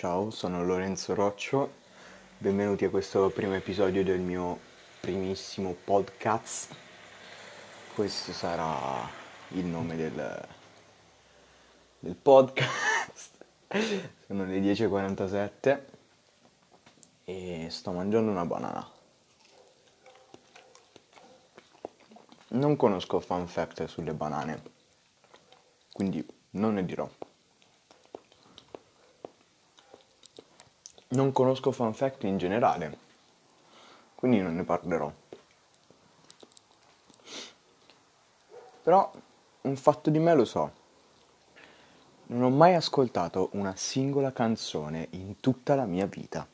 Ciao, sono Lorenzo Roccio, benvenuti a questo primo episodio del mio primissimo podcast. Questo sarà il nome del, del podcast. Sono le 10.47 e sto mangiando una banana. Non conosco fun fact sulle banane, quindi non ne dirò. Non conosco fun fact in generale, quindi non ne parlerò. Però un fatto di me lo so. Non ho mai ascoltato una singola canzone in tutta la mia vita.